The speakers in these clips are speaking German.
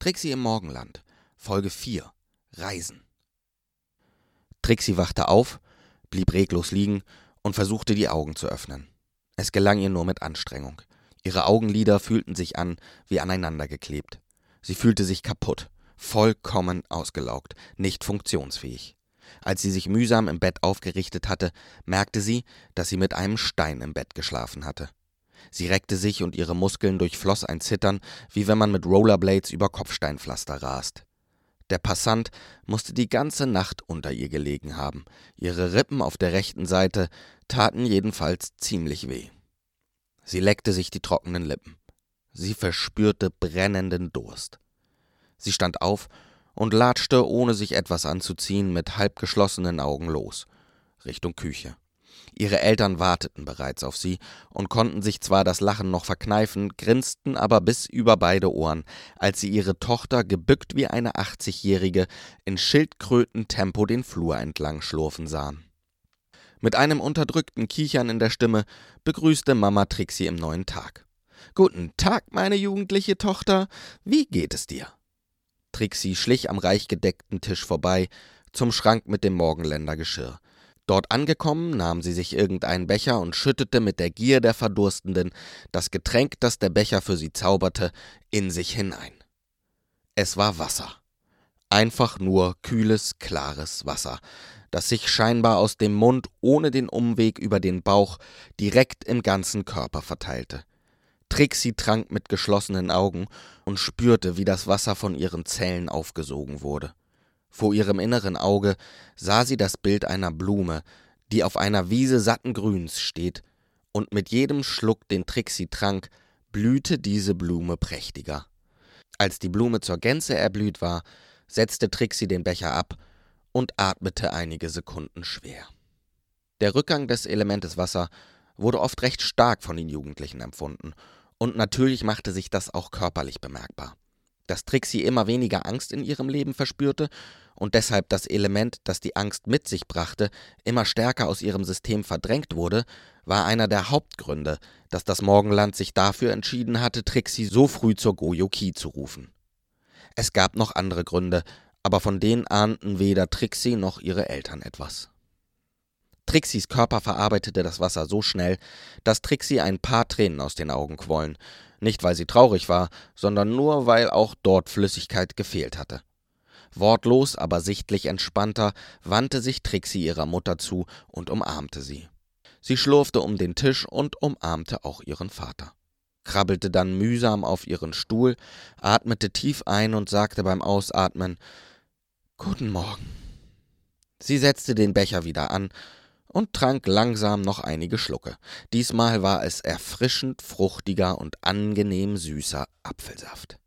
Trixie im Morgenland. Folge 4. Reisen. Trixie wachte auf, blieb reglos liegen und versuchte die Augen zu öffnen. Es gelang ihr nur mit Anstrengung. Ihre Augenlider fühlten sich an wie aneinandergeklebt. Sie fühlte sich kaputt, vollkommen ausgelaugt, nicht funktionsfähig. Als sie sich mühsam im Bett aufgerichtet hatte, merkte sie, dass sie mit einem Stein im Bett geschlafen hatte. Sie reckte sich und ihre Muskeln durchfloss ein Zittern, wie wenn man mit Rollerblades über Kopfsteinpflaster rast. Der Passant musste die ganze Nacht unter ihr gelegen haben. Ihre Rippen auf der rechten Seite taten jedenfalls ziemlich weh. Sie leckte sich die trockenen Lippen. Sie verspürte brennenden Durst. Sie stand auf und latschte, ohne sich etwas anzuziehen, mit halb geschlossenen Augen los, Richtung Küche. Ihre Eltern warteten bereits auf sie und konnten sich zwar das Lachen noch verkneifen, grinsten aber bis über beide Ohren, als sie ihre Tochter gebückt wie eine achtzigjährige in Schildkrötentempo den Flur entlang schlurfen sahen. Mit einem unterdrückten Kichern in der Stimme begrüßte Mama Trixie im neuen Tag. Guten Tag, meine jugendliche Tochter. Wie geht es dir? Trixie schlich am reich gedeckten Tisch vorbei zum Schrank mit dem Morgenländer Geschirr. Dort angekommen, nahm sie sich irgendeinen Becher und schüttete mit der Gier der Verdurstenden das Getränk, das der Becher für sie zauberte, in sich hinein. Es war Wasser. Einfach nur kühles, klares Wasser, das sich scheinbar aus dem Mund ohne den Umweg über den Bauch direkt im ganzen Körper verteilte. Trixie trank mit geschlossenen Augen und spürte, wie das Wasser von ihren Zellen aufgesogen wurde. Vor ihrem inneren Auge sah sie das Bild einer Blume, die auf einer Wiese satten Grüns steht, und mit jedem Schluck, den Trixie trank, blühte diese Blume prächtiger. Als die Blume zur Gänze erblüht war, setzte Trixie den Becher ab und atmete einige Sekunden schwer. Der Rückgang des Elementes Wasser wurde oft recht stark von den Jugendlichen empfunden, und natürlich machte sich das auch körperlich bemerkbar dass Trixie immer weniger Angst in ihrem Leben verspürte und deshalb das Element, das die Angst mit sich brachte, immer stärker aus ihrem System verdrängt wurde, war einer der Hauptgründe, dass das Morgenland sich dafür entschieden hatte, Trixie so früh zur Goyoki zu rufen. Es gab noch andere Gründe, aber von denen ahnten weder Trixie noch ihre Eltern etwas. Trixies Körper verarbeitete das Wasser so schnell, dass Trixie ein paar Tränen aus den Augen quollen, nicht weil sie traurig war, sondern nur weil auch dort Flüssigkeit gefehlt hatte. Wortlos, aber sichtlich entspannter, wandte sich Trixie ihrer Mutter zu und umarmte sie. Sie schlurfte um den Tisch und umarmte auch ihren Vater, krabbelte dann mühsam auf ihren Stuhl, atmete tief ein und sagte beim Ausatmen Guten Morgen. Sie setzte den Becher wieder an und trank langsam noch einige Schlucke. Diesmal war es erfrischend fruchtiger und angenehm süßer Apfelsaft.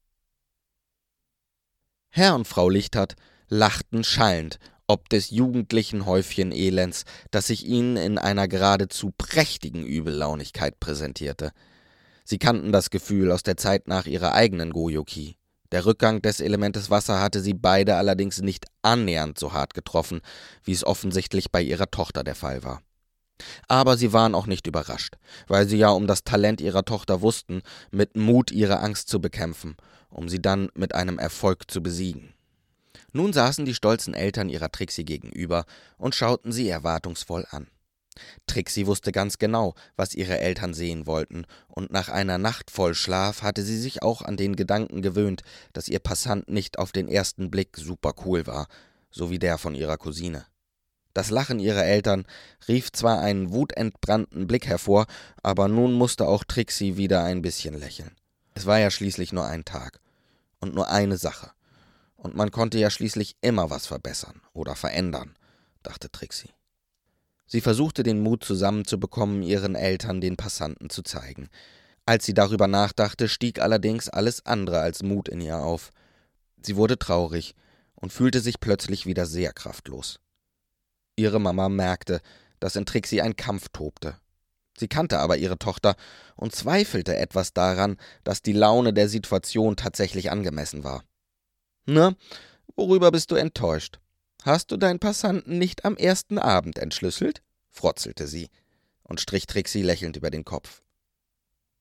Herr und Frau Lichtert lachten schallend ob des jugendlichen Häufchen Elends, das sich ihnen in einer geradezu prächtigen Übellaunigkeit präsentierte. Sie kannten das Gefühl aus der Zeit nach ihrer eigenen Goyoki. Der Rückgang des Elementes Wasser hatte sie beide allerdings nicht annähernd so hart getroffen, wie es offensichtlich bei ihrer Tochter der Fall war. Aber sie waren auch nicht überrascht, weil sie ja um das Talent ihrer Tochter wussten, mit Mut ihre Angst zu bekämpfen, um sie dann mit einem Erfolg zu besiegen. Nun saßen die stolzen Eltern ihrer Trixie gegenüber und schauten sie erwartungsvoll an. Trixie wusste ganz genau, was ihre Eltern sehen wollten, und nach einer Nacht voll Schlaf hatte sie sich auch an den Gedanken gewöhnt, dass ihr Passant nicht auf den ersten Blick super cool war, so wie der von ihrer Cousine. Das Lachen ihrer Eltern rief zwar einen wutentbrannten Blick hervor, aber nun musste auch Trixie wieder ein bisschen lächeln. Es war ja schließlich nur ein Tag und nur eine Sache. Und man konnte ja schließlich immer was verbessern oder verändern, dachte Trixie. Sie versuchte den Mut zusammenzubekommen, ihren Eltern den Passanten zu zeigen. Als sie darüber nachdachte, stieg allerdings alles andere als Mut in ihr auf. Sie wurde traurig und fühlte sich plötzlich wieder sehr kraftlos. Ihre Mama merkte, dass in Trixie ein Kampf tobte. Sie kannte aber ihre Tochter und zweifelte etwas daran, dass die Laune der Situation tatsächlich angemessen war. Na, worüber bist du enttäuscht? Hast du deinen Passanten nicht am ersten Abend entschlüsselt? frotzelte sie und strich Trixie lächelnd über den Kopf.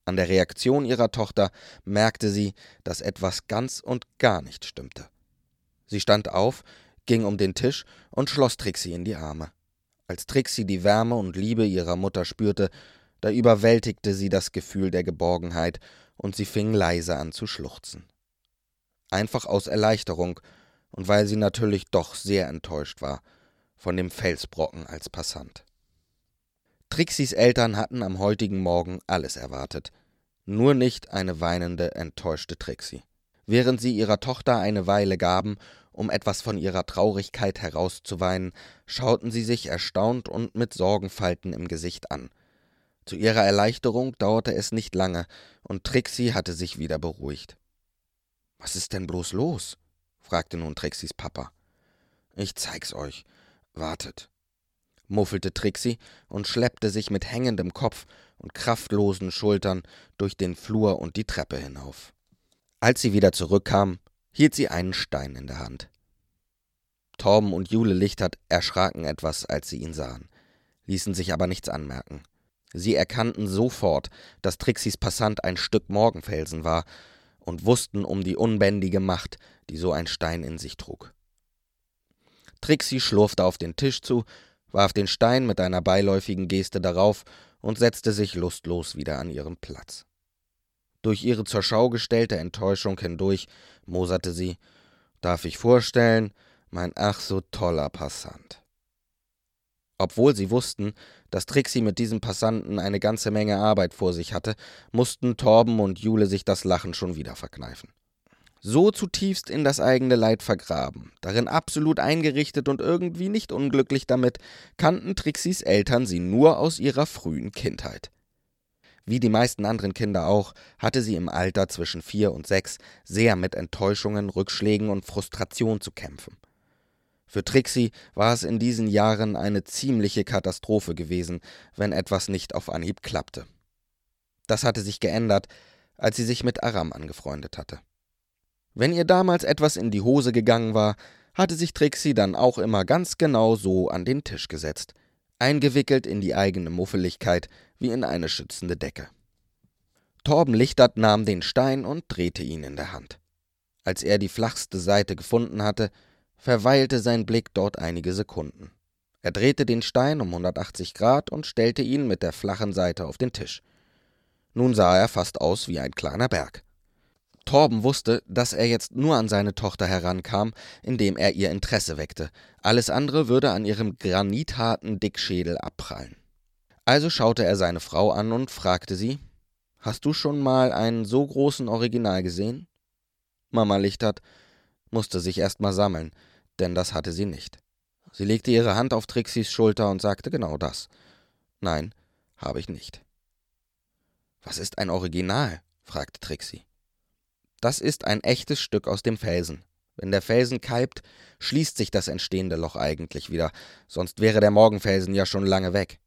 An der Reaktion ihrer Tochter merkte sie, dass etwas ganz und gar nicht stimmte. Sie stand auf, ging um den Tisch und schloss Trixie in die Arme. Als Trixie die Wärme und Liebe ihrer Mutter spürte, da überwältigte sie das Gefühl der Geborgenheit und sie fing leise an zu schluchzen. Einfach aus Erleichterung und weil sie natürlich doch sehr enttäuscht war von dem Felsbrocken als Passant. Trixis Eltern hatten am heutigen Morgen alles erwartet, nur nicht eine weinende, enttäuschte Trixie. Während sie ihrer Tochter eine Weile gaben, um etwas von ihrer Traurigkeit herauszuweinen, schauten sie sich erstaunt und mit Sorgenfalten im Gesicht an. Zu ihrer Erleichterung dauerte es nicht lange, und Trixie hatte sich wieder beruhigt. Was ist denn bloß los? fragte nun Trixis Papa. Ich zeig's euch. Wartet, muffelte Trixie und schleppte sich mit hängendem Kopf und kraftlosen Schultern durch den Flur und die Treppe hinauf. Als sie wieder zurückkam, hielt sie einen Stein in der Hand. Torben und Jule Lichtert erschraken etwas, als sie ihn sahen, ließen sich aber nichts anmerken. Sie erkannten sofort, dass Trixis Passant ein Stück Morgenfelsen war und wussten um die unbändige Macht, die so ein Stein in sich trug. Trixie schlurfte auf den Tisch zu, warf den Stein mit einer beiläufigen Geste darauf und setzte sich lustlos wieder an ihren Platz. Durch ihre zur Schau gestellte Enttäuschung hindurch moserte sie, darf ich vorstellen, mein ach so toller Passant. Obwohl sie wussten, dass Trixie mit diesem Passanten eine ganze Menge Arbeit vor sich hatte, mussten Torben und Jule sich das Lachen schon wieder verkneifen. So zutiefst in das eigene Leid vergraben, darin absolut eingerichtet und irgendwie nicht unglücklich damit, kannten Trixis Eltern sie nur aus ihrer frühen Kindheit. Wie die meisten anderen Kinder auch, hatte sie im Alter zwischen vier und sechs sehr mit Enttäuschungen, Rückschlägen und Frustration zu kämpfen. Für Trixie war es in diesen Jahren eine ziemliche Katastrophe gewesen, wenn etwas nicht auf Anhieb klappte. Das hatte sich geändert, als sie sich mit Aram angefreundet hatte. Wenn ihr damals etwas in die Hose gegangen war, hatte sich Trixie dann auch immer ganz genau so an den Tisch gesetzt, eingewickelt in die eigene Muffeligkeit wie in eine schützende Decke. Torben Lichtert nahm den Stein und drehte ihn in der Hand. Als er die flachste Seite gefunden hatte, verweilte sein Blick dort einige Sekunden. Er drehte den Stein um 180 Grad und stellte ihn mit der flachen Seite auf den Tisch. Nun sah er fast aus wie ein kleiner Berg. Torben wusste, dass er jetzt nur an seine Tochter herankam, indem er ihr Interesse weckte. Alles andere würde an ihrem granitharten Dickschädel abprallen. Also schaute er seine Frau an und fragte sie: Hast du schon mal einen so großen Original gesehen? Mama Lichtert musste sich erst mal sammeln, denn das hatte sie nicht. Sie legte ihre Hand auf Trixis Schulter und sagte genau das. Nein, habe ich nicht. Was ist ein Original? fragte Trixie. Das ist ein echtes Stück aus dem Felsen. Wenn der Felsen kalbt, schließt sich das entstehende Loch eigentlich wieder, sonst wäre der Morgenfelsen ja schon lange weg.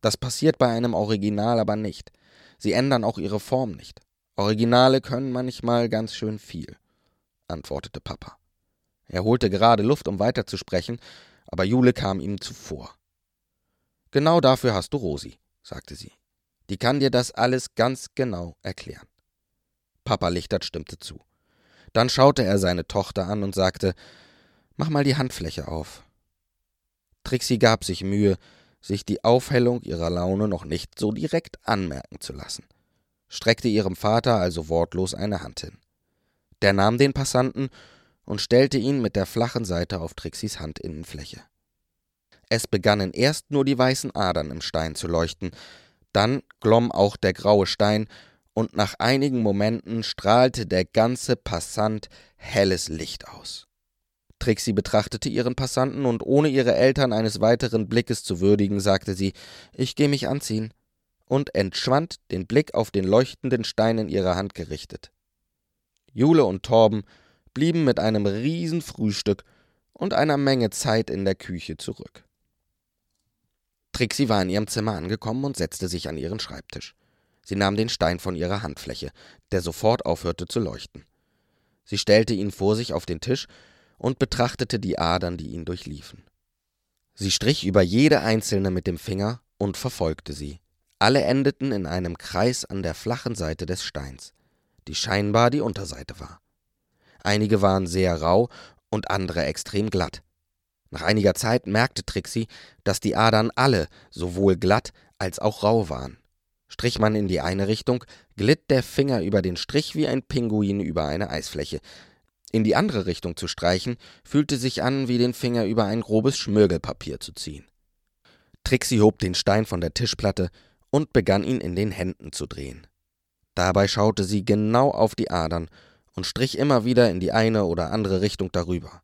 Das passiert bei einem Original aber nicht. Sie ändern auch ihre Form nicht. Originale können manchmal ganz schön viel, antwortete Papa. Er holte gerade Luft, um weiterzusprechen, aber Jule kam ihm zuvor. Genau dafür hast du Rosi, sagte sie. Die kann dir das alles ganz genau erklären. Papa Lichtert stimmte zu. Dann schaute er seine Tochter an und sagte: Mach mal die Handfläche auf. Trixie gab sich Mühe, sich die Aufhellung ihrer Laune noch nicht so direkt anmerken zu lassen, streckte ihrem Vater also wortlos eine Hand hin. Der nahm den Passanten und stellte ihn mit der flachen Seite auf Trixis Handinnenfläche. Es begannen erst nur die weißen Adern im Stein zu leuchten, dann glomm auch der graue Stein und nach einigen Momenten strahlte der ganze Passant helles Licht aus. Trixie betrachtete ihren Passanten und ohne ihre Eltern eines weiteren Blickes zu würdigen, sagte sie: Ich gehe mich anziehen und entschwand, den Blick auf den leuchtenden Stein in ihrer Hand gerichtet. Jule und Torben blieben mit einem Riesenfrühstück und einer Menge Zeit in der Küche zurück. Trixie war in ihrem Zimmer angekommen und setzte sich an ihren Schreibtisch. Sie nahm den Stein von ihrer Handfläche, der sofort aufhörte zu leuchten. Sie stellte ihn vor sich auf den Tisch und betrachtete die Adern, die ihn durchliefen. Sie strich über jede einzelne mit dem Finger und verfolgte sie. Alle endeten in einem Kreis an der flachen Seite des Steins, die scheinbar die Unterseite war. Einige waren sehr rau und andere extrem glatt. Nach einiger Zeit merkte Trixie, dass die Adern alle sowohl glatt als auch rau waren. Strich man in die eine Richtung, glitt der Finger über den Strich wie ein Pinguin über eine Eisfläche. In die andere Richtung zu streichen, fühlte sich an, wie den Finger über ein grobes Schmirgelpapier zu ziehen. Trixie hob den Stein von der Tischplatte und begann ihn in den Händen zu drehen. Dabei schaute sie genau auf die Adern und strich immer wieder in die eine oder andere Richtung darüber.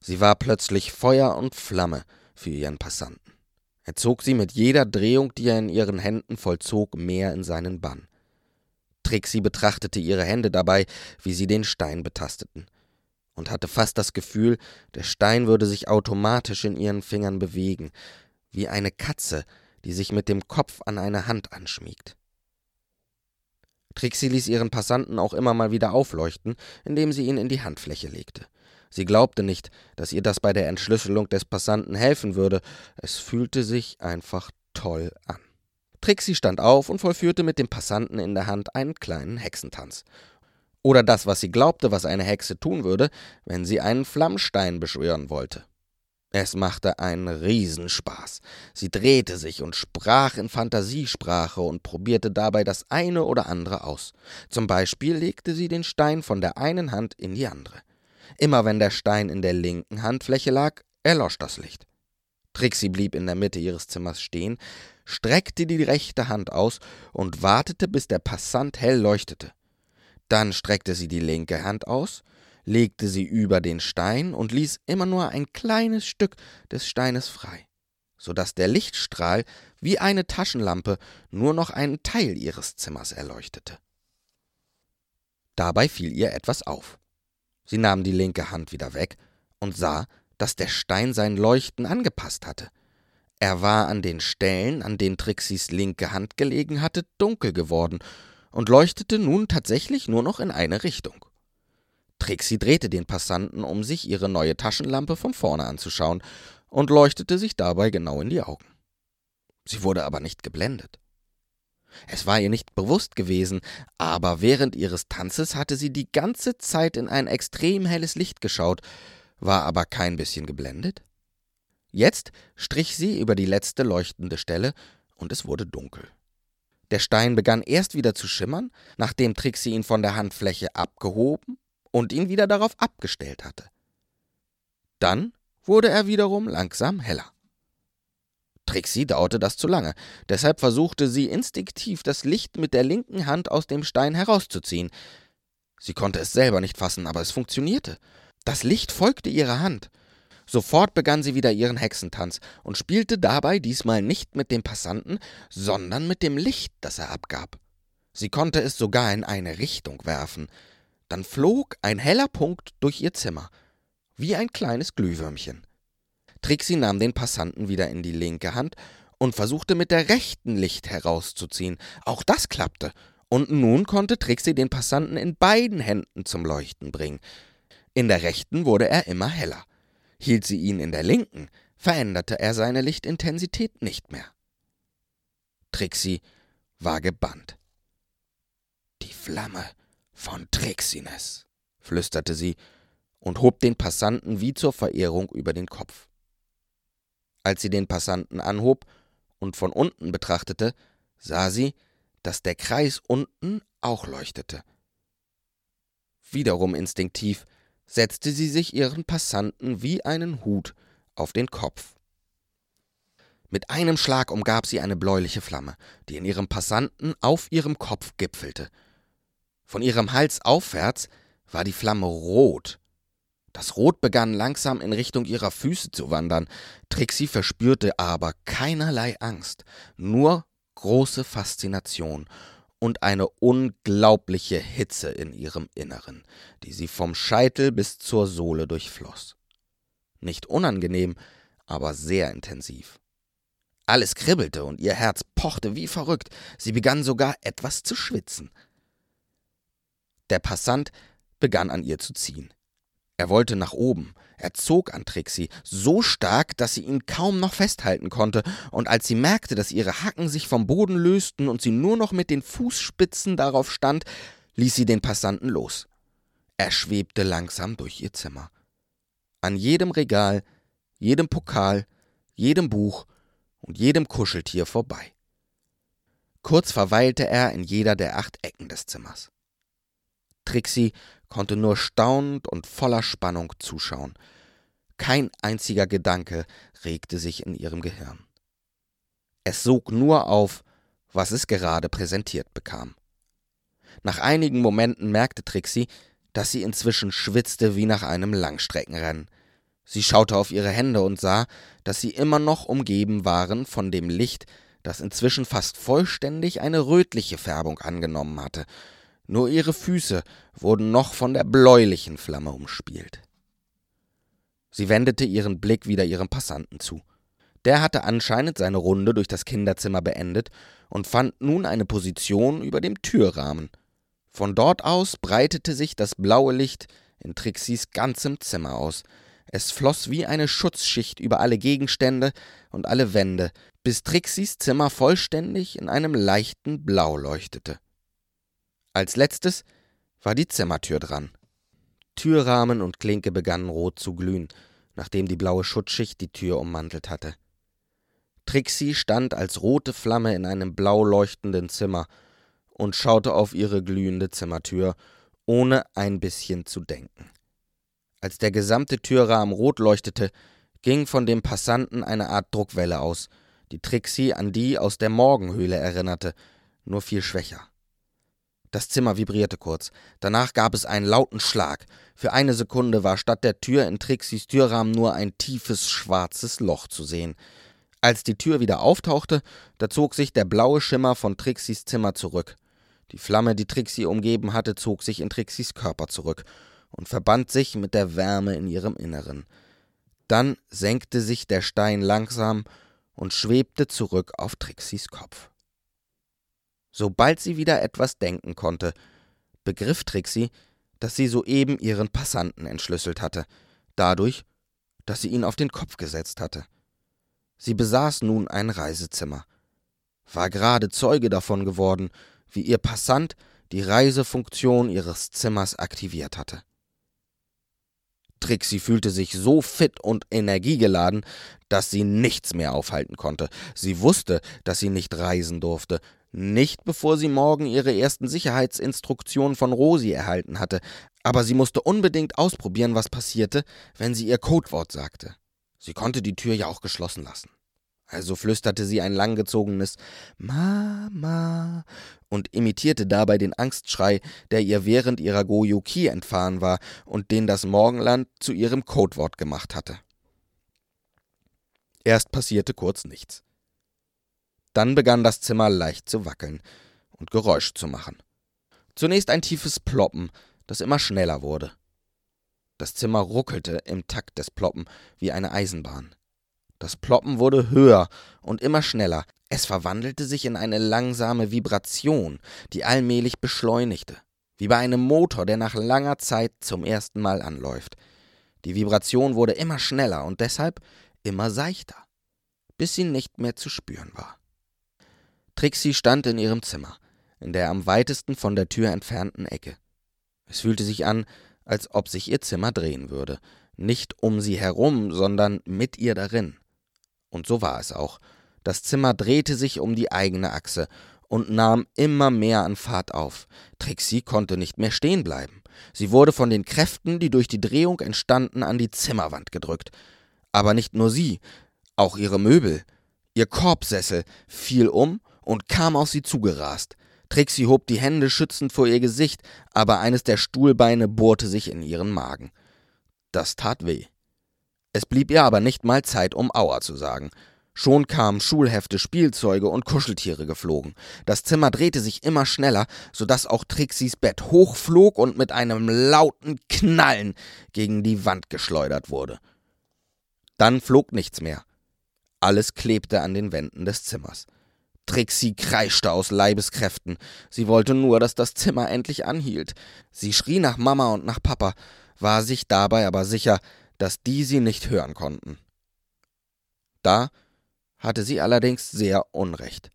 Sie war plötzlich Feuer und Flamme für ihren Passanten. Er zog sie mit jeder Drehung, die er in ihren Händen vollzog, mehr in seinen Bann. Trixie betrachtete ihre Hände dabei, wie sie den Stein betasteten, und hatte fast das Gefühl, der Stein würde sich automatisch in ihren Fingern bewegen, wie eine Katze, die sich mit dem Kopf an eine Hand anschmiegt. Trixie ließ ihren Passanten auch immer mal wieder aufleuchten, indem sie ihn in die Handfläche legte. Sie glaubte nicht, dass ihr das bei der Entschlüsselung des Passanten helfen würde. Es fühlte sich einfach toll an. Trixie stand auf und vollführte mit dem Passanten in der Hand einen kleinen Hexentanz. Oder das, was sie glaubte, was eine Hexe tun würde, wenn sie einen Flammstein beschwören wollte. Es machte einen Riesenspaß. Sie drehte sich und sprach in Fantasiesprache und probierte dabei das eine oder andere aus. Zum Beispiel legte sie den Stein von der einen Hand in die andere. Immer wenn der Stein in der linken Handfläche lag, erlosch das Licht. Trixie blieb in der Mitte ihres Zimmers stehen, streckte die rechte Hand aus und wartete, bis der Passant hell leuchtete. Dann streckte sie die linke Hand aus, legte sie über den Stein und ließ immer nur ein kleines Stück des Steines frei, so dass der Lichtstrahl wie eine Taschenlampe nur noch einen Teil ihres Zimmers erleuchtete. Dabei fiel ihr etwas auf. Sie nahm die linke Hand wieder weg und sah, dass der Stein sein Leuchten angepasst hatte. Er war an den Stellen, an denen Trixis linke Hand gelegen hatte, dunkel geworden und leuchtete nun tatsächlich nur noch in eine Richtung. Trixie drehte den Passanten, um sich ihre neue Taschenlampe von vorne anzuschauen, und leuchtete sich dabei genau in die Augen. Sie wurde aber nicht geblendet. Es war ihr nicht bewusst gewesen, aber während ihres Tanzes hatte sie die ganze Zeit in ein extrem helles Licht geschaut, war aber kein bisschen geblendet. Jetzt strich sie über die letzte leuchtende Stelle, und es wurde dunkel. Der Stein begann erst wieder zu schimmern, nachdem Trixie ihn von der Handfläche abgehoben und ihn wieder darauf abgestellt hatte. Dann wurde er wiederum langsam heller. Trixie dauerte das zu lange, deshalb versuchte sie instinktiv das Licht mit der linken Hand aus dem Stein herauszuziehen. Sie konnte es selber nicht fassen, aber es funktionierte. Das Licht folgte ihrer Hand. Sofort begann sie wieder ihren Hexentanz und spielte dabei diesmal nicht mit dem Passanten, sondern mit dem Licht, das er abgab. Sie konnte es sogar in eine Richtung werfen. Dann flog ein heller Punkt durch ihr Zimmer, wie ein kleines Glühwürmchen. Trixie nahm den Passanten wieder in die linke Hand und versuchte mit der rechten Licht herauszuziehen. Auch das klappte. Und nun konnte Trixie den Passanten in beiden Händen zum Leuchten bringen. In der rechten wurde er immer heller. Hielt sie ihn in der linken, veränderte er seine Lichtintensität nicht mehr. Trixie war gebannt. Die Flamme von Trixines, flüsterte sie und hob den Passanten wie zur Verehrung über den Kopf. Als sie den Passanten anhob und von unten betrachtete, sah sie, dass der Kreis unten auch leuchtete. Wiederum instinktiv setzte sie sich ihren Passanten wie einen Hut auf den Kopf. Mit einem Schlag umgab sie eine bläuliche Flamme, die in ihrem Passanten auf ihrem Kopf gipfelte. Von ihrem Hals aufwärts war die Flamme rot das Rot begann langsam in Richtung ihrer Füße zu wandern. Trixie verspürte aber keinerlei Angst, nur große Faszination und eine unglaubliche Hitze in ihrem Inneren, die sie vom Scheitel bis zur Sohle durchfloss. Nicht unangenehm, aber sehr intensiv. Alles kribbelte und ihr Herz pochte wie verrückt. Sie begann sogar etwas zu schwitzen. Der Passant begann an ihr zu ziehen. Er wollte nach oben. Er zog an Trixie so stark, dass sie ihn kaum noch festhalten konnte, und als sie merkte, dass ihre Hacken sich vom Boden lösten und sie nur noch mit den Fußspitzen darauf stand, ließ sie den Passanten los. Er schwebte langsam durch ihr Zimmer. An jedem Regal, jedem Pokal, jedem Buch und jedem Kuscheltier vorbei. Kurz verweilte er in jeder der acht Ecken des Zimmers. Trixie konnte nur staunend und voller Spannung zuschauen. Kein einziger Gedanke regte sich in ihrem Gehirn. Es sog nur auf, was es gerade präsentiert bekam. Nach einigen Momenten merkte Trixie, dass sie inzwischen schwitzte wie nach einem Langstreckenrennen. Sie schaute auf ihre Hände und sah, dass sie immer noch umgeben waren von dem Licht, das inzwischen fast vollständig eine rötliche Färbung angenommen hatte, nur ihre Füße wurden noch von der bläulichen Flamme umspielt. Sie wendete ihren Blick wieder ihrem Passanten zu. Der hatte anscheinend seine Runde durch das Kinderzimmer beendet und fand nun eine Position über dem Türrahmen. Von dort aus breitete sich das blaue Licht in Trixis ganzem Zimmer aus. Es floss wie eine Schutzschicht über alle Gegenstände und alle Wände, bis Trixis Zimmer vollständig in einem leichten Blau leuchtete. Als letztes war die Zimmertür dran. Türrahmen und Klinke begannen rot zu glühen, nachdem die blaue Schutzschicht die Tür ummantelt hatte. Trixie stand als rote Flamme in einem blau leuchtenden Zimmer und schaute auf ihre glühende Zimmertür, ohne ein bisschen zu denken. Als der gesamte Türrahmen rot leuchtete, ging von dem Passanten eine Art Druckwelle aus, die Trixie an die aus der Morgenhöhle erinnerte, nur viel schwächer. Das Zimmer vibrierte kurz. Danach gab es einen lauten Schlag. Für eine Sekunde war statt der Tür in Trixis Türrahmen nur ein tiefes, schwarzes Loch zu sehen. Als die Tür wieder auftauchte, da zog sich der blaue Schimmer von Trixis Zimmer zurück. Die Flamme, die Trixie umgeben hatte, zog sich in Trixis Körper zurück und verband sich mit der Wärme in ihrem Inneren. Dann senkte sich der Stein langsam und schwebte zurück auf Trixis Kopf. Sobald sie wieder etwas denken konnte, begriff Trixie, dass sie soeben ihren Passanten entschlüsselt hatte, dadurch, dass sie ihn auf den Kopf gesetzt hatte. Sie besaß nun ein Reisezimmer, war gerade Zeuge davon geworden, wie ihr Passant die Reisefunktion ihres Zimmers aktiviert hatte. Trixie fühlte sich so fit und energiegeladen, dass sie nichts mehr aufhalten konnte. Sie wusste, dass sie nicht reisen durfte, nicht bevor sie morgen ihre ersten Sicherheitsinstruktionen von Rosi erhalten hatte, aber sie musste unbedingt ausprobieren, was passierte, wenn sie ihr Codewort sagte. Sie konnte die Tür ja auch geschlossen lassen. Also flüsterte sie ein langgezogenes Mama und imitierte dabei den Angstschrei, der ihr während ihrer Goyuki entfahren war und den das Morgenland zu ihrem Codewort gemacht hatte. Erst passierte kurz nichts. Dann begann das Zimmer leicht zu wackeln und Geräusch zu machen. Zunächst ein tiefes Ploppen, das immer schneller wurde. Das Zimmer ruckelte im Takt des Ploppen wie eine Eisenbahn. Das Ploppen wurde höher und immer schneller. Es verwandelte sich in eine langsame Vibration, die allmählich beschleunigte, wie bei einem Motor, der nach langer Zeit zum ersten Mal anläuft. Die Vibration wurde immer schneller und deshalb immer seichter, bis sie nicht mehr zu spüren war. Trixie stand in ihrem Zimmer, in der am weitesten von der Tür entfernten Ecke. Es fühlte sich an, als ob sich ihr Zimmer drehen würde, nicht um sie herum, sondern mit ihr darin. Und so war es auch. Das Zimmer drehte sich um die eigene Achse und nahm immer mehr an Fahrt auf. Trixie konnte nicht mehr stehen bleiben. Sie wurde von den Kräften, die durch die Drehung entstanden, an die Zimmerwand gedrückt. Aber nicht nur sie, auch ihre Möbel. Ihr Korbsessel fiel um und kam auf sie zugerast. Trixie hob die Hände schützend vor ihr Gesicht, aber eines der Stuhlbeine bohrte sich in ihren Magen. Das tat weh. Es blieb ihr aber nicht mal Zeit, um Aua zu sagen. Schon kamen Schulhefte, Spielzeuge und Kuscheltiere geflogen. Das Zimmer drehte sich immer schneller, so dass auch Trixis Bett hochflog und mit einem lauten Knallen gegen die Wand geschleudert wurde. Dann flog nichts mehr. Alles klebte an den Wänden des Zimmers. Trixie kreischte aus Leibeskräften. Sie wollte nur, dass das Zimmer endlich anhielt. Sie schrie nach Mama und nach Papa, war sich dabei aber sicher, dass die sie nicht hören konnten. Da hatte sie allerdings sehr Unrecht.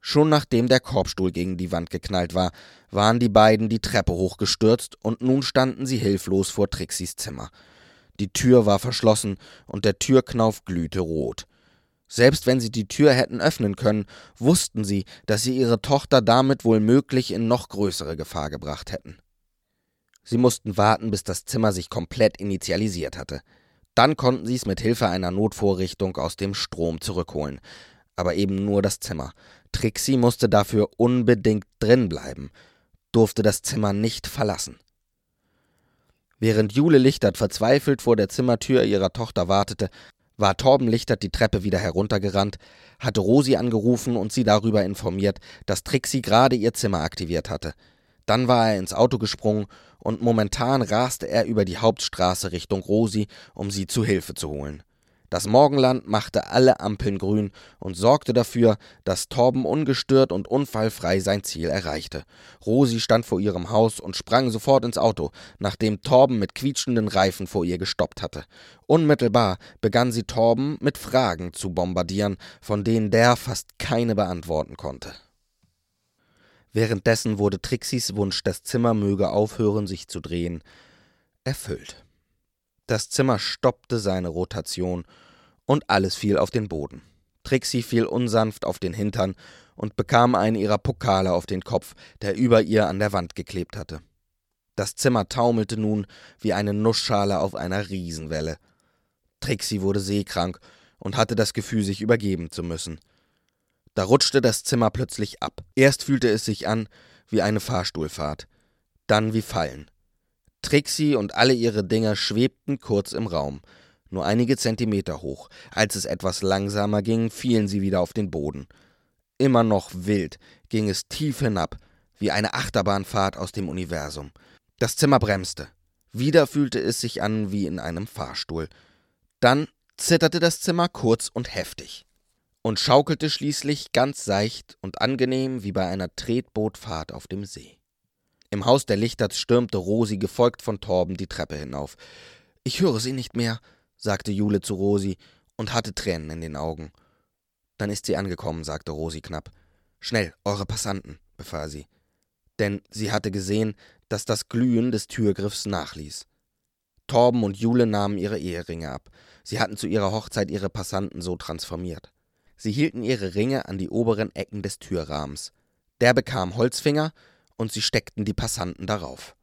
Schon nachdem der Korbstuhl gegen die Wand geknallt war, waren die beiden die Treppe hochgestürzt und nun standen sie hilflos vor Trixis Zimmer. Die Tür war verschlossen und der Türknauf glühte rot. Selbst wenn sie die Tür hätten öffnen können, wussten sie, dass sie ihre Tochter damit wohl möglich in noch größere Gefahr gebracht hätten. Sie mussten warten, bis das Zimmer sich komplett initialisiert hatte. Dann konnten sie es mit Hilfe einer Notvorrichtung aus dem Strom zurückholen. Aber eben nur das Zimmer. Trixie musste dafür unbedingt drin bleiben, durfte das Zimmer nicht verlassen. Während Jule Lichtert verzweifelt vor der Zimmertür ihrer Tochter wartete, war Torben Lichtert die Treppe wieder heruntergerannt, hatte Rosi angerufen und sie darüber informiert, dass Trixie gerade ihr Zimmer aktiviert hatte. Dann war er ins Auto gesprungen und momentan raste er über die Hauptstraße Richtung Rosi, um sie zu Hilfe zu holen. Das Morgenland machte alle Ampeln grün und sorgte dafür, dass Torben ungestört und unfallfrei sein Ziel erreichte. Rosi stand vor ihrem Haus und sprang sofort ins Auto, nachdem Torben mit quietschenden Reifen vor ihr gestoppt hatte. Unmittelbar begann sie Torben mit Fragen zu bombardieren, von denen der fast keine beantworten konnte. Währenddessen wurde Trixis Wunsch, das Zimmer möge aufhören, sich zu drehen, erfüllt. Das Zimmer stoppte seine Rotation und alles fiel auf den Boden. Trixie fiel unsanft auf den Hintern und bekam einen ihrer Pokale auf den Kopf, der über ihr an der Wand geklebt hatte. Das Zimmer taumelte nun wie eine Nussschale auf einer Riesenwelle. Trixie wurde seekrank und hatte das Gefühl, sich übergeben zu müssen. Da rutschte das Zimmer plötzlich ab. Erst fühlte es sich an wie eine Fahrstuhlfahrt, dann wie Fallen. Trixie und alle ihre Dinger schwebten kurz im Raum, nur einige Zentimeter hoch. Als es etwas langsamer ging, fielen sie wieder auf den Boden. Immer noch wild ging es tief hinab, wie eine Achterbahnfahrt aus dem Universum. Das Zimmer bremste. Wieder fühlte es sich an wie in einem Fahrstuhl. Dann zitterte das Zimmer kurz und heftig und schaukelte schließlich ganz seicht und angenehm wie bei einer Tretbootfahrt auf dem See. Im Haus der Lichterts stürmte Rosi, gefolgt von Torben, die Treppe hinauf. Ich höre sie nicht mehr, sagte Jule zu Rosi und hatte Tränen in den Augen. Dann ist sie angekommen, sagte Rosi knapp. Schnell, eure Passanten, befahl sie. Denn sie hatte gesehen, dass das Glühen des Türgriffs nachließ. Torben und Jule nahmen ihre Eheringe ab. Sie hatten zu ihrer Hochzeit ihre Passanten so transformiert. Sie hielten ihre Ringe an die oberen Ecken des Türrahmens. Der bekam Holzfinger und sie steckten die Passanten darauf.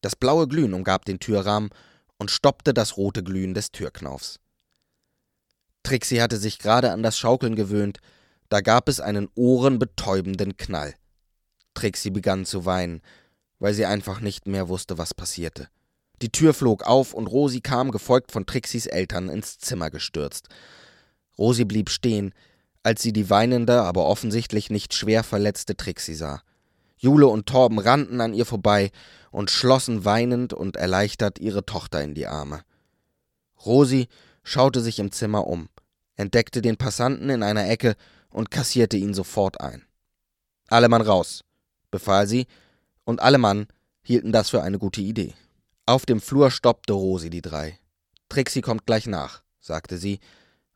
Das blaue Glühen umgab den Türrahmen und stoppte das rote Glühen des Türknaufs. Trixie hatte sich gerade an das Schaukeln gewöhnt, da gab es einen ohrenbetäubenden Knall. Trixie begann zu weinen, weil sie einfach nicht mehr wusste, was passierte. Die Tür flog auf und Rosi kam, gefolgt von Trixis Eltern, ins Zimmer gestürzt. Rosi blieb stehen, als sie die weinende, aber offensichtlich nicht schwer verletzte Trixie sah. Jule und Torben rannten an ihr vorbei und schlossen weinend und erleichtert ihre Tochter in die Arme. Rosi schaute sich im Zimmer um, entdeckte den Passanten in einer Ecke und kassierte ihn sofort ein. Alle Mann raus, befahl sie, und alle Mann hielten das für eine gute Idee. Auf dem Flur stoppte Rosi die drei. Trixie kommt gleich nach, sagte sie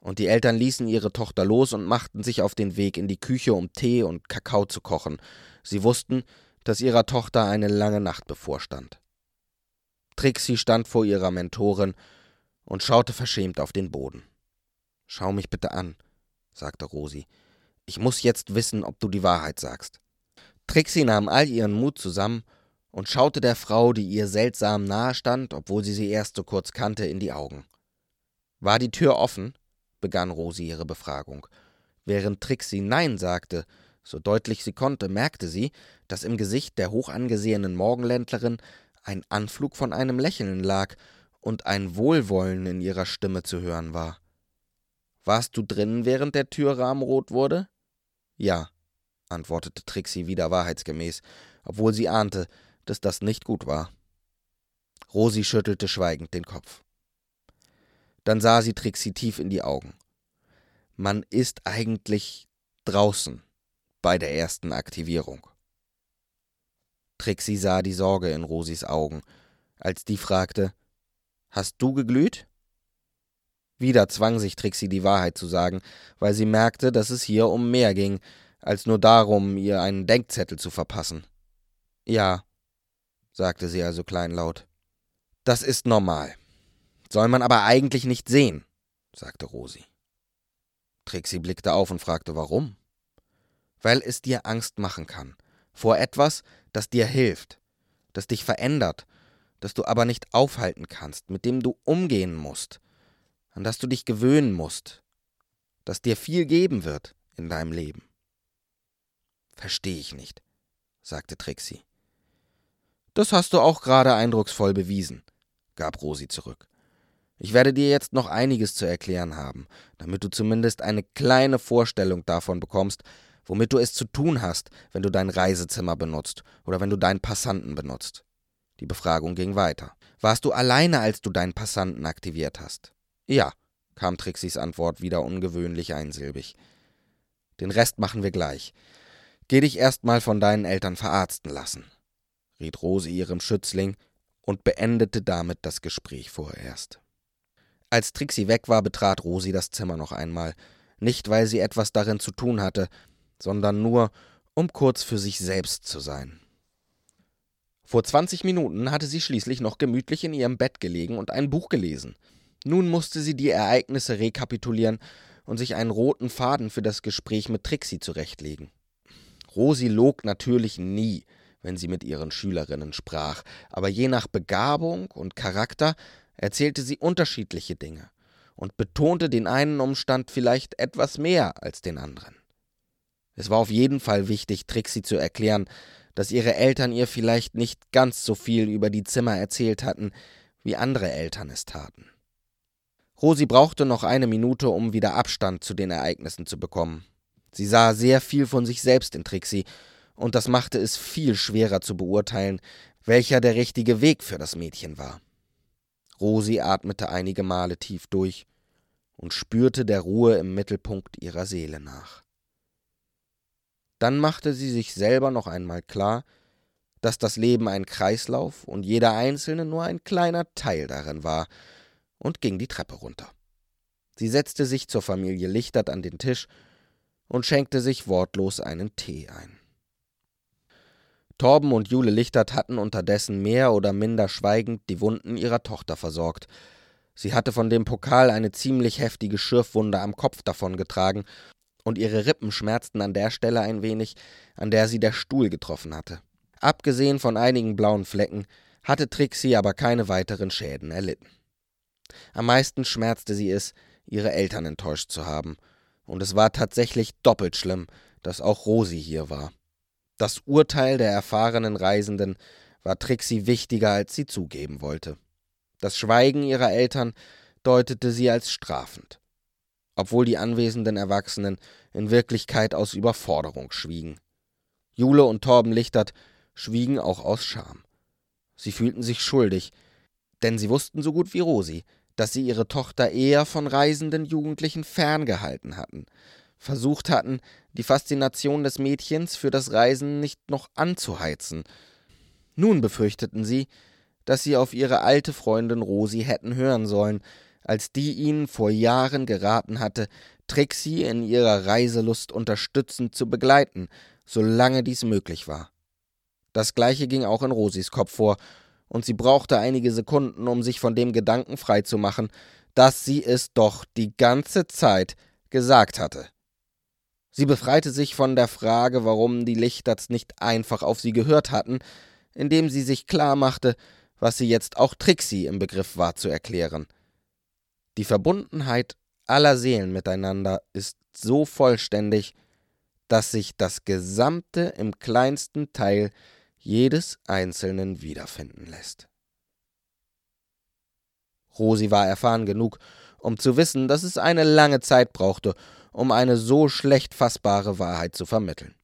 und die Eltern ließen ihre Tochter los und machten sich auf den Weg in die Küche, um Tee und Kakao zu kochen. Sie wussten, dass ihrer Tochter eine lange Nacht bevorstand. Trixie stand vor ihrer Mentorin und schaute verschämt auf den Boden. Schau mich bitte an, sagte Rosi. Ich muss jetzt wissen, ob du die Wahrheit sagst. Trixie nahm all ihren Mut zusammen und schaute der Frau, die ihr seltsam nahe stand, obwohl sie sie erst so kurz kannte, in die Augen. War die Tür offen? Begann Rosi ihre Befragung. Während Trixie Nein sagte, so deutlich sie konnte, merkte sie, dass im Gesicht der hochangesehenen Morgenländlerin ein Anflug von einem Lächeln lag und ein Wohlwollen in ihrer Stimme zu hören war. Warst du drinnen, während der Türrahmen rot wurde? Ja, antwortete Trixie wieder wahrheitsgemäß, obwohl sie ahnte, dass das nicht gut war. Rosi schüttelte schweigend den Kopf. Dann sah sie Trixie tief in die Augen. Man ist eigentlich draußen bei der ersten Aktivierung. Trixie sah die Sorge in Rosis Augen, als die fragte, Hast du geglüht? Wieder zwang sich Trixie die Wahrheit zu sagen, weil sie merkte, dass es hier um mehr ging, als nur darum, ihr einen Denkzettel zu verpassen. Ja, sagte sie also kleinlaut. Das ist normal. Soll man aber eigentlich nicht sehen, sagte Rosi. Trixie blickte auf und fragte, warum? Weil es dir Angst machen kann. Vor etwas, das dir hilft, das dich verändert, das du aber nicht aufhalten kannst, mit dem du umgehen musst, an das du dich gewöhnen musst, das dir viel geben wird in deinem Leben. Verstehe ich nicht, sagte Trixie. Das hast du auch gerade eindrucksvoll bewiesen, gab Rosi zurück. Ich werde dir jetzt noch einiges zu erklären haben, damit du zumindest eine kleine Vorstellung davon bekommst, womit du es zu tun hast, wenn du dein Reisezimmer benutzt oder wenn du deinen Passanten benutzt. Die Befragung ging weiter. Warst du alleine, als du deinen Passanten aktiviert hast? Ja, kam Trixis Antwort wieder ungewöhnlich einsilbig. Den Rest machen wir gleich. Geh dich erst mal von deinen Eltern verarzten lassen, riet Rose ihrem Schützling und beendete damit das Gespräch vorerst. Als Trixie weg war, betrat Rosi das Zimmer noch einmal, nicht weil sie etwas darin zu tun hatte, sondern nur, um kurz für sich selbst zu sein. Vor zwanzig Minuten hatte sie schließlich noch gemütlich in ihrem Bett gelegen und ein Buch gelesen. Nun musste sie die Ereignisse rekapitulieren und sich einen roten Faden für das Gespräch mit Trixie zurechtlegen. Rosi log natürlich nie, wenn sie mit ihren Schülerinnen sprach, aber je nach Begabung und Charakter erzählte sie unterschiedliche Dinge und betonte den einen Umstand vielleicht etwas mehr als den anderen. Es war auf jeden Fall wichtig, Trixie zu erklären, dass ihre Eltern ihr vielleicht nicht ganz so viel über die Zimmer erzählt hatten, wie andere Eltern es taten. Rosi brauchte noch eine Minute, um wieder Abstand zu den Ereignissen zu bekommen. Sie sah sehr viel von sich selbst in Trixie, und das machte es viel schwerer zu beurteilen, welcher der richtige Weg für das Mädchen war. Rosi atmete einige Male tief durch und spürte der Ruhe im Mittelpunkt ihrer Seele nach. Dann machte sie sich selber noch einmal klar, dass das Leben ein Kreislauf und jeder Einzelne nur ein kleiner Teil darin war, und ging die Treppe runter. Sie setzte sich zur Familie Lichtert an den Tisch und schenkte sich wortlos einen Tee ein. Torben und Jule Lichtert hatten unterdessen mehr oder minder schweigend die Wunden ihrer Tochter versorgt. Sie hatte von dem Pokal eine ziemlich heftige Schürfwunde am Kopf davongetragen, und ihre Rippen schmerzten an der Stelle ein wenig, an der sie der Stuhl getroffen hatte. Abgesehen von einigen blauen Flecken hatte Trixie aber keine weiteren Schäden erlitten. Am meisten schmerzte sie es, ihre Eltern enttäuscht zu haben, und es war tatsächlich doppelt schlimm, dass auch Rosi hier war. Das Urteil der erfahrenen Reisenden war Trixie wichtiger, als sie zugeben wollte. Das Schweigen ihrer Eltern deutete sie als strafend, obwohl die anwesenden Erwachsenen in Wirklichkeit aus Überforderung schwiegen. Jule und Torben Lichtert schwiegen auch aus Scham. Sie fühlten sich schuldig, denn sie wussten so gut wie Rosi, dass sie ihre Tochter eher von reisenden Jugendlichen ferngehalten hatten, versucht hatten, die Faszination des Mädchens für das Reisen nicht noch anzuheizen. Nun befürchteten sie, dass sie auf ihre alte Freundin Rosi hätten hören sollen, als die ihnen vor Jahren geraten hatte, Trixie in ihrer Reiselust unterstützend zu begleiten, solange dies möglich war. Das gleiche ging auch in Rosis Kopf vor, und sie brauchte einige Sekunden, um sich von dem Gedanken freizumachen, dass sie es doch die ganze Zeit gesagt hatte. Sie befreite sich von der Frage, warum die Lichterts nicht einfach auf sie gehört hatten, indem sie sich klar machte, was sie jetzt auch Trixie im Begriff war zu erklären. Die Verbundenheit aller Seelen miteinander ist so vollständig, dass sich das Gesamte im kleinsten Teil jedes Einzelnen wiederfinden lässt. Rosi war erfahren genug, um zu wissen, dass es eine lange Zeit brauchte, um eine so schlecht fassbare Wahrheit zu vermitteln.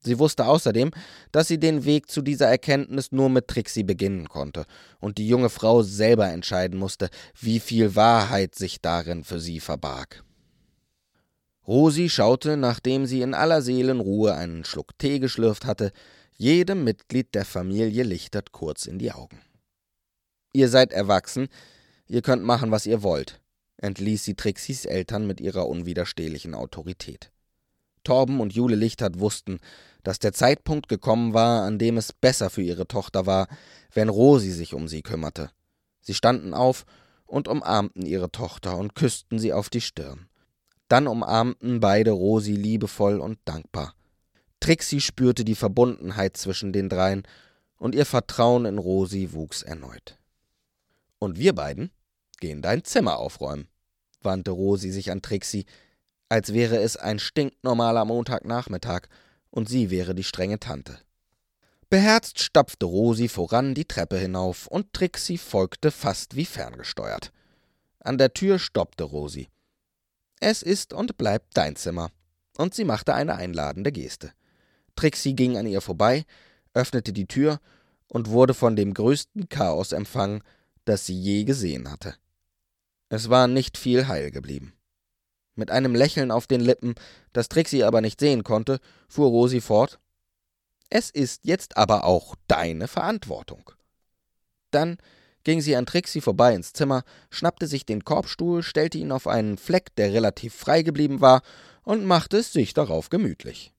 Sie wusste außerdem, dass sie den Weg zu dieser Erkenntnis nur mit Trixie beginnen konnte und die junge Frau selber entscheiden musste, wie viel Wahrheit sich darin für sie verbarg. Rosi schaute, nachdem sie in aller Seelenruhe einen Schluck Tee geschlürft hatte, jedem Mitglied der Familie Lichtert kurz in die Augen. Ihr seid erwachsen, ihr könnt machen, was ihr wollt, entließ sie Trixis Eltern mit ihrer unwiderstehlichen Autorität. Torben und Jule Lichtert wussten, dass der Zeitpunkt gekommen war, an dem es besser für ihre Tochter war, wenn Rosi sich um sie kümmerte. Sie standen auf und umarmten ihre Tochter und küssten sie auf die Stirn. Dann umarmten beide Rosi liebevoll und dankbar. Trixie spürte die Verbundenheit zwischen den dreien, und ihr Vertrauen in Rosi wuchs erneut. Und wir beiden gehen dein Zimmer aufräumen, wandte Rosi sich an Trixie, als wäre es ein stinknormaler Montagnachmittag und sie wäre die strenge Tante. Beherzt stapfte Rosi voran die Treppe hinauf und Trixie folgte fast wie ferngesteuert. An der Tür stoppte Rosi. Es ist und bleibt dein Zimmer. Und sie machte eine einladende Geste. Trixie ging an ihr vorbei, öffnete die Tür und wurde von dem größten Chaos empfangen, das sie je gesehen hatte. Es war nicht viel heil geblieben. Mit einem Lächeln auf den Lippen, das Trixie aber nicht sehen konnte, fuhr Rosi fort. Es ist jetzt aber auch deine Verantwortung. Dann ging sie an Trixie vorbei ins Zimmer, schnappte sich den Korbstuhl, stellte ihn auf einen Fleck, der relativ frei geblieben war, und machte es sich darauf gemütlich.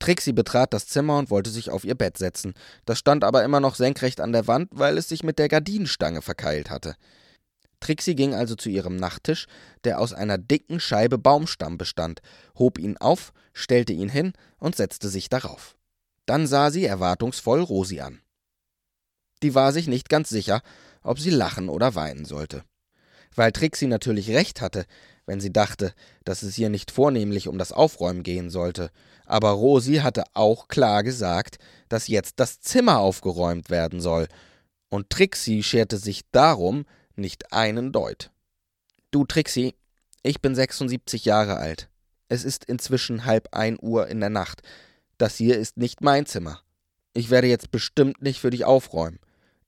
Trixie betrat das Zimmer und wollte sich auf ihr Bett setzen. Das stand aber immer noch senkrecht an der Wand, weil es sich mit der Gardinenstange verkeilt hatte. Trixie ging also zu ihrem Nachttisch, der aus einer dicken Scheibe Baumstamm bestand, hob ihn auf, stellte ihn hin und setzte sich darauf. Dann sah sie erwartungsvoll Rosi an. Die war sich nicht ganz sicher, ob sie lachen oder weinen sollte. Weil Trixie natürlich recht hatte, wenn sie dachte, dass es hier nicht vornehmlich um das Aufräumen gehen sollte, aber Rosi hatte auch klar gesagt, dass jetzt das Zimmer aufgeräumt werden soll, und Trixie scherte sich darum, nicht einen Deut. Du, Trixie, ich bin 76 Jahre alt. Es ist inzwischen halb ein Uhr in der Nacht. Das hier ist nicht mein Zimmer. Ich werde jetzt bestimmt nicht für dich aufräumen.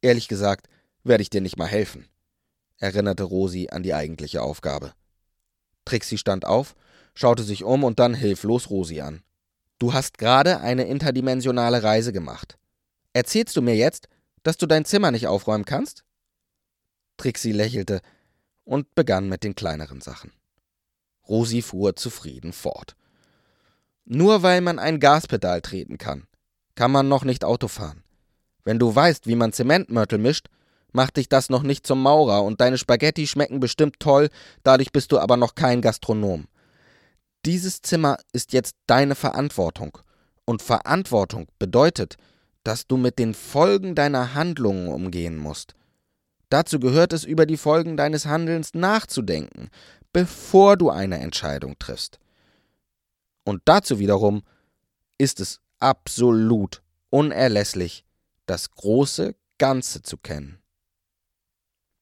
Ehrlich gesagt, werde ich dir nicht mal helfen, erinnerte Rosi an die eigentliche Aufgabe. Trixie stand auf, schaute sich um und dann hilflos Rosi an. Du hast gerade eine interdimensionale Reise gemacht. Erzählst du mir jetzt, dass du dein Zimmer nicht aufräumen kannst? Trixie lächelte und begann mit den kleineren Sachen. Rosi fuhr zufrieden fort. Nur weil man ein Gaspedal treten kann, kann man noch nicht Auto fahren. Wenn du weißt, wie man Zementmörtel mischt, macht dich das noch nicht zum Maurer und deine Spaghetti schmecken bestimmt toll, dadurch bist du aber noch kein Gastronom. Dieses Zimmer ist jetzt deine Verantwortung. Und Verantwortung bedeutet, dass du mit den Folgen deiner Handlungen umgehen musst. Dazu gehört es, über die Folgen deines Handelns nachzudenken, bevor du eine Entscheidung triffst. Und dazu wiederum ist es absolut unerlässlich, das große Ganze zu kennen.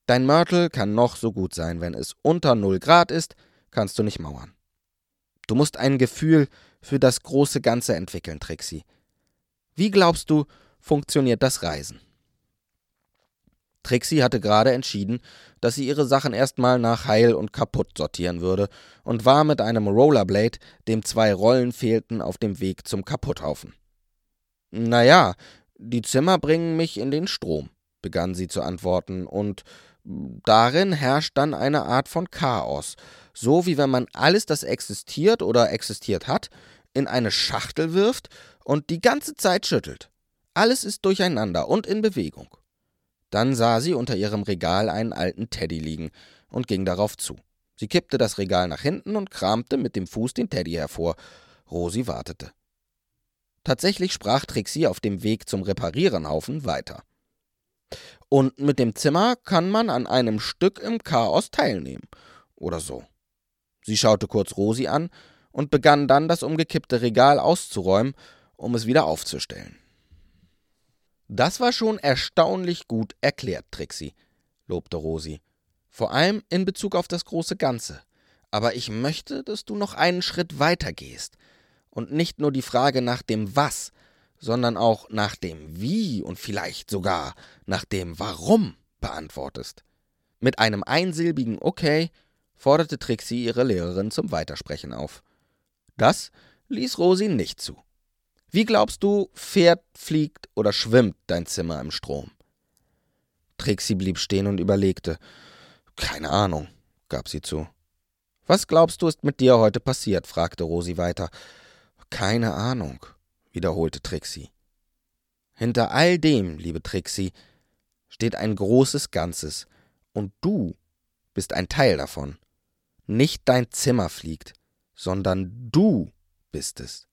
Dein Mörtel kann noch so gut sein, wenn es unter 0 Grad ist, kannst du nicht mauern. Du musst ein Gefühl für das große Ganze entwickeln, Trixie. Wie glaubst du, funktioniert das Reisen? Trixie hatte gerade entschieden, dass sie ihre Sachen erstmal nach heil und kaputt sortieren würde und war mit einem Rollerblade, dem zwei Rollen fehlten, auf dem Weg zum Kaputthaufen. Naja, die Zimmer bringen mich in den Strom, begann sie zu antworten, und darin herrscht dann eine Art von Chaos, so wie wenn man alles, das existiert oder existiert hat, in eine Schachtel wirft und die ganze Zeit schüttelt. Alles ist durcheinander und in Bewegung. Dann sah sie unter ihrem Regal einen alten Teddy liegen und ging darauf zu. Sie kippte das Regal nach hinten und kramte mit dem Fuß den Teddy hervor. Rosi wartete. Tatsächlich sprach Trixie auf dem Weg zum Reparierenhaufen weiter. Und mit dem Zimmer kann man an einem Stück im Chaos teilnehmen. Oder so. Sie schaute kurz Rosi an und begann dann, das umgekippte Regal auszuräumen, um es wieder aufzustellen. Das war schon erstaunlich gut erklärt, Trixie, lobte Rosi. Vor allem in Bezug auf das große Ganze. Aber ich möchte, dass du noch einen Schritt weiter gehst und nicht nur die Frage nach dem Was, sondern auch nach dem Wie und vielleicht sogar nach dem Warum beantwortest. Mit einem einsilbigen Okay forderte Trixie ihre Lehrerin zum Weitersprechen auf. Das ließ Rosi nicht zu. Wie glaubst du, fährt, fliegt oder schwimmt dein Zimmer im Strom? Trixie blieb stehen und überlegte. Keine Ahnung, gab sie zu. Was glaubst du, ist mit dir heute passiert? fragte Rosi weiter. Keine Ahnung, wiederholte Trixie. Hinter all dem, liebe Trixie, steht ein großes Ganzes, und du bist ein Teil davon. Nicht dein Zimmer fliegt, sondern du bist es.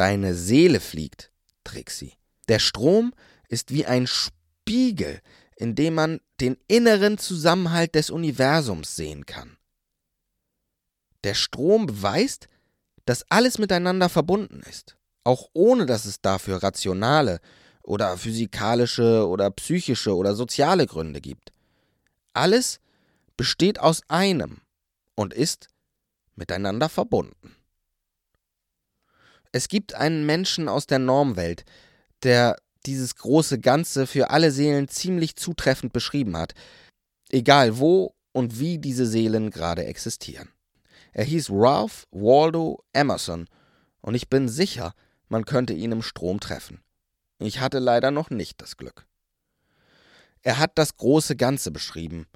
Deine Seele fliegt, Trixie. Der Strom ist wie ein Spiegel, in dem man den inneren Zusammenhalt des Universums sehen kann. Der Strom beweist, dass alles miteinander verbunden ist, auch ohne dass es dafür rationale oder physikalische oder psychische oder soziale Gründe gibt. Alles besteht aus einem und ist miteinander verbunden. Es gibt einen Menschen aus der Normwelt, der dieses große Ganze für alle Seelen ziemlich zutreffend beschrieben hat, egal wo und wie diese Seelen gerade existieren. Er hieß Ralph Waldo Emerson, und ich bin sicher, man könnte ihn im Strom treffen. Ich hatte leider noch nicht das Glück. Er hat das große Ganze beschrieben,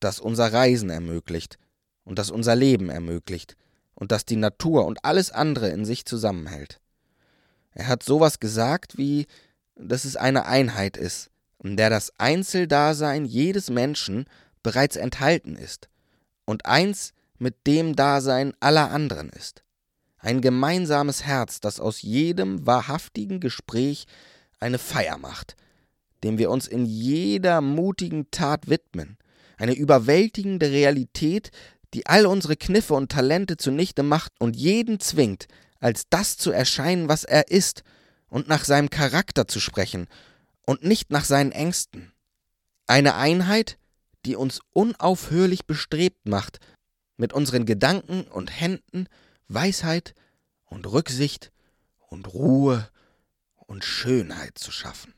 das unser Reisen ermöglicht und das unser Leben ermöglicht und das die Natur und alles andere in sich zusammenhält. Er hat sowas gesagt wie, dass es eine Einheit ist, in der das Einzeldasein jedes Menschen bereits enthalten ist und eins mit dem Dasein aller anderen ist. Ein gemeinsames Herz, das aus jedem wahrhaftigen Gespräch eine Feier macht, dem wir uns in jeder mutigen Tat widmen, eine überwältigende Realität, die all unsere Kniffe und Talente zunichte macht und jeden zwingt, als das zu erscheinen, was er ist, und nach seinem Charakter zu sprechen und nicht nach seinen Ängsten. Eine Einheit, die uns unaufhörlich bestrebt macht, mit unseren Gedanken und Händen Weisheit und Rücksicht und Ruhe und Schönheit zu schaffen.